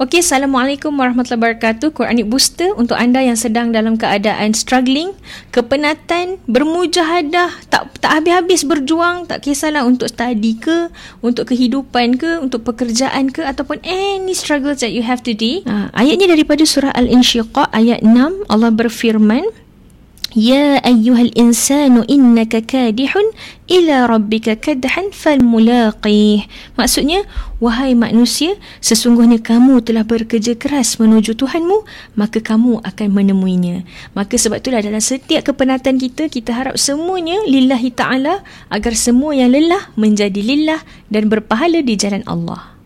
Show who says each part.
Speaker 1: Okey, Assalamualaikum warahmatullahi wabarakatuh. Quranic Booster untuk anda yang sedang dalam keadaan struggling, kepenatan, bermujahadah, tak tak habis-habis berjuang, tak kisahlah untuk study ke, untuk kehidupan ke, untuk pekerjaan ke ataupun any struggles that you have today. Ha, ayatnya daripada surah Al-Insyiqaq ayat 6 Allah berfirman Ya ayyuhal insanu innaka kadihun ila rabbika kadhan falmulaqih. Maksudnya, wahai manusia, sesungguhnya kamu telah bekerja keras menuju Tuhanmu, maka kamu akan menemuinya. Maka sebab itulah dalam setiap kepenatan kita, kita harap semuanya lillahi ta'ala agar semua yang lelah menjadi lillah dan berpahala di jalan Allah.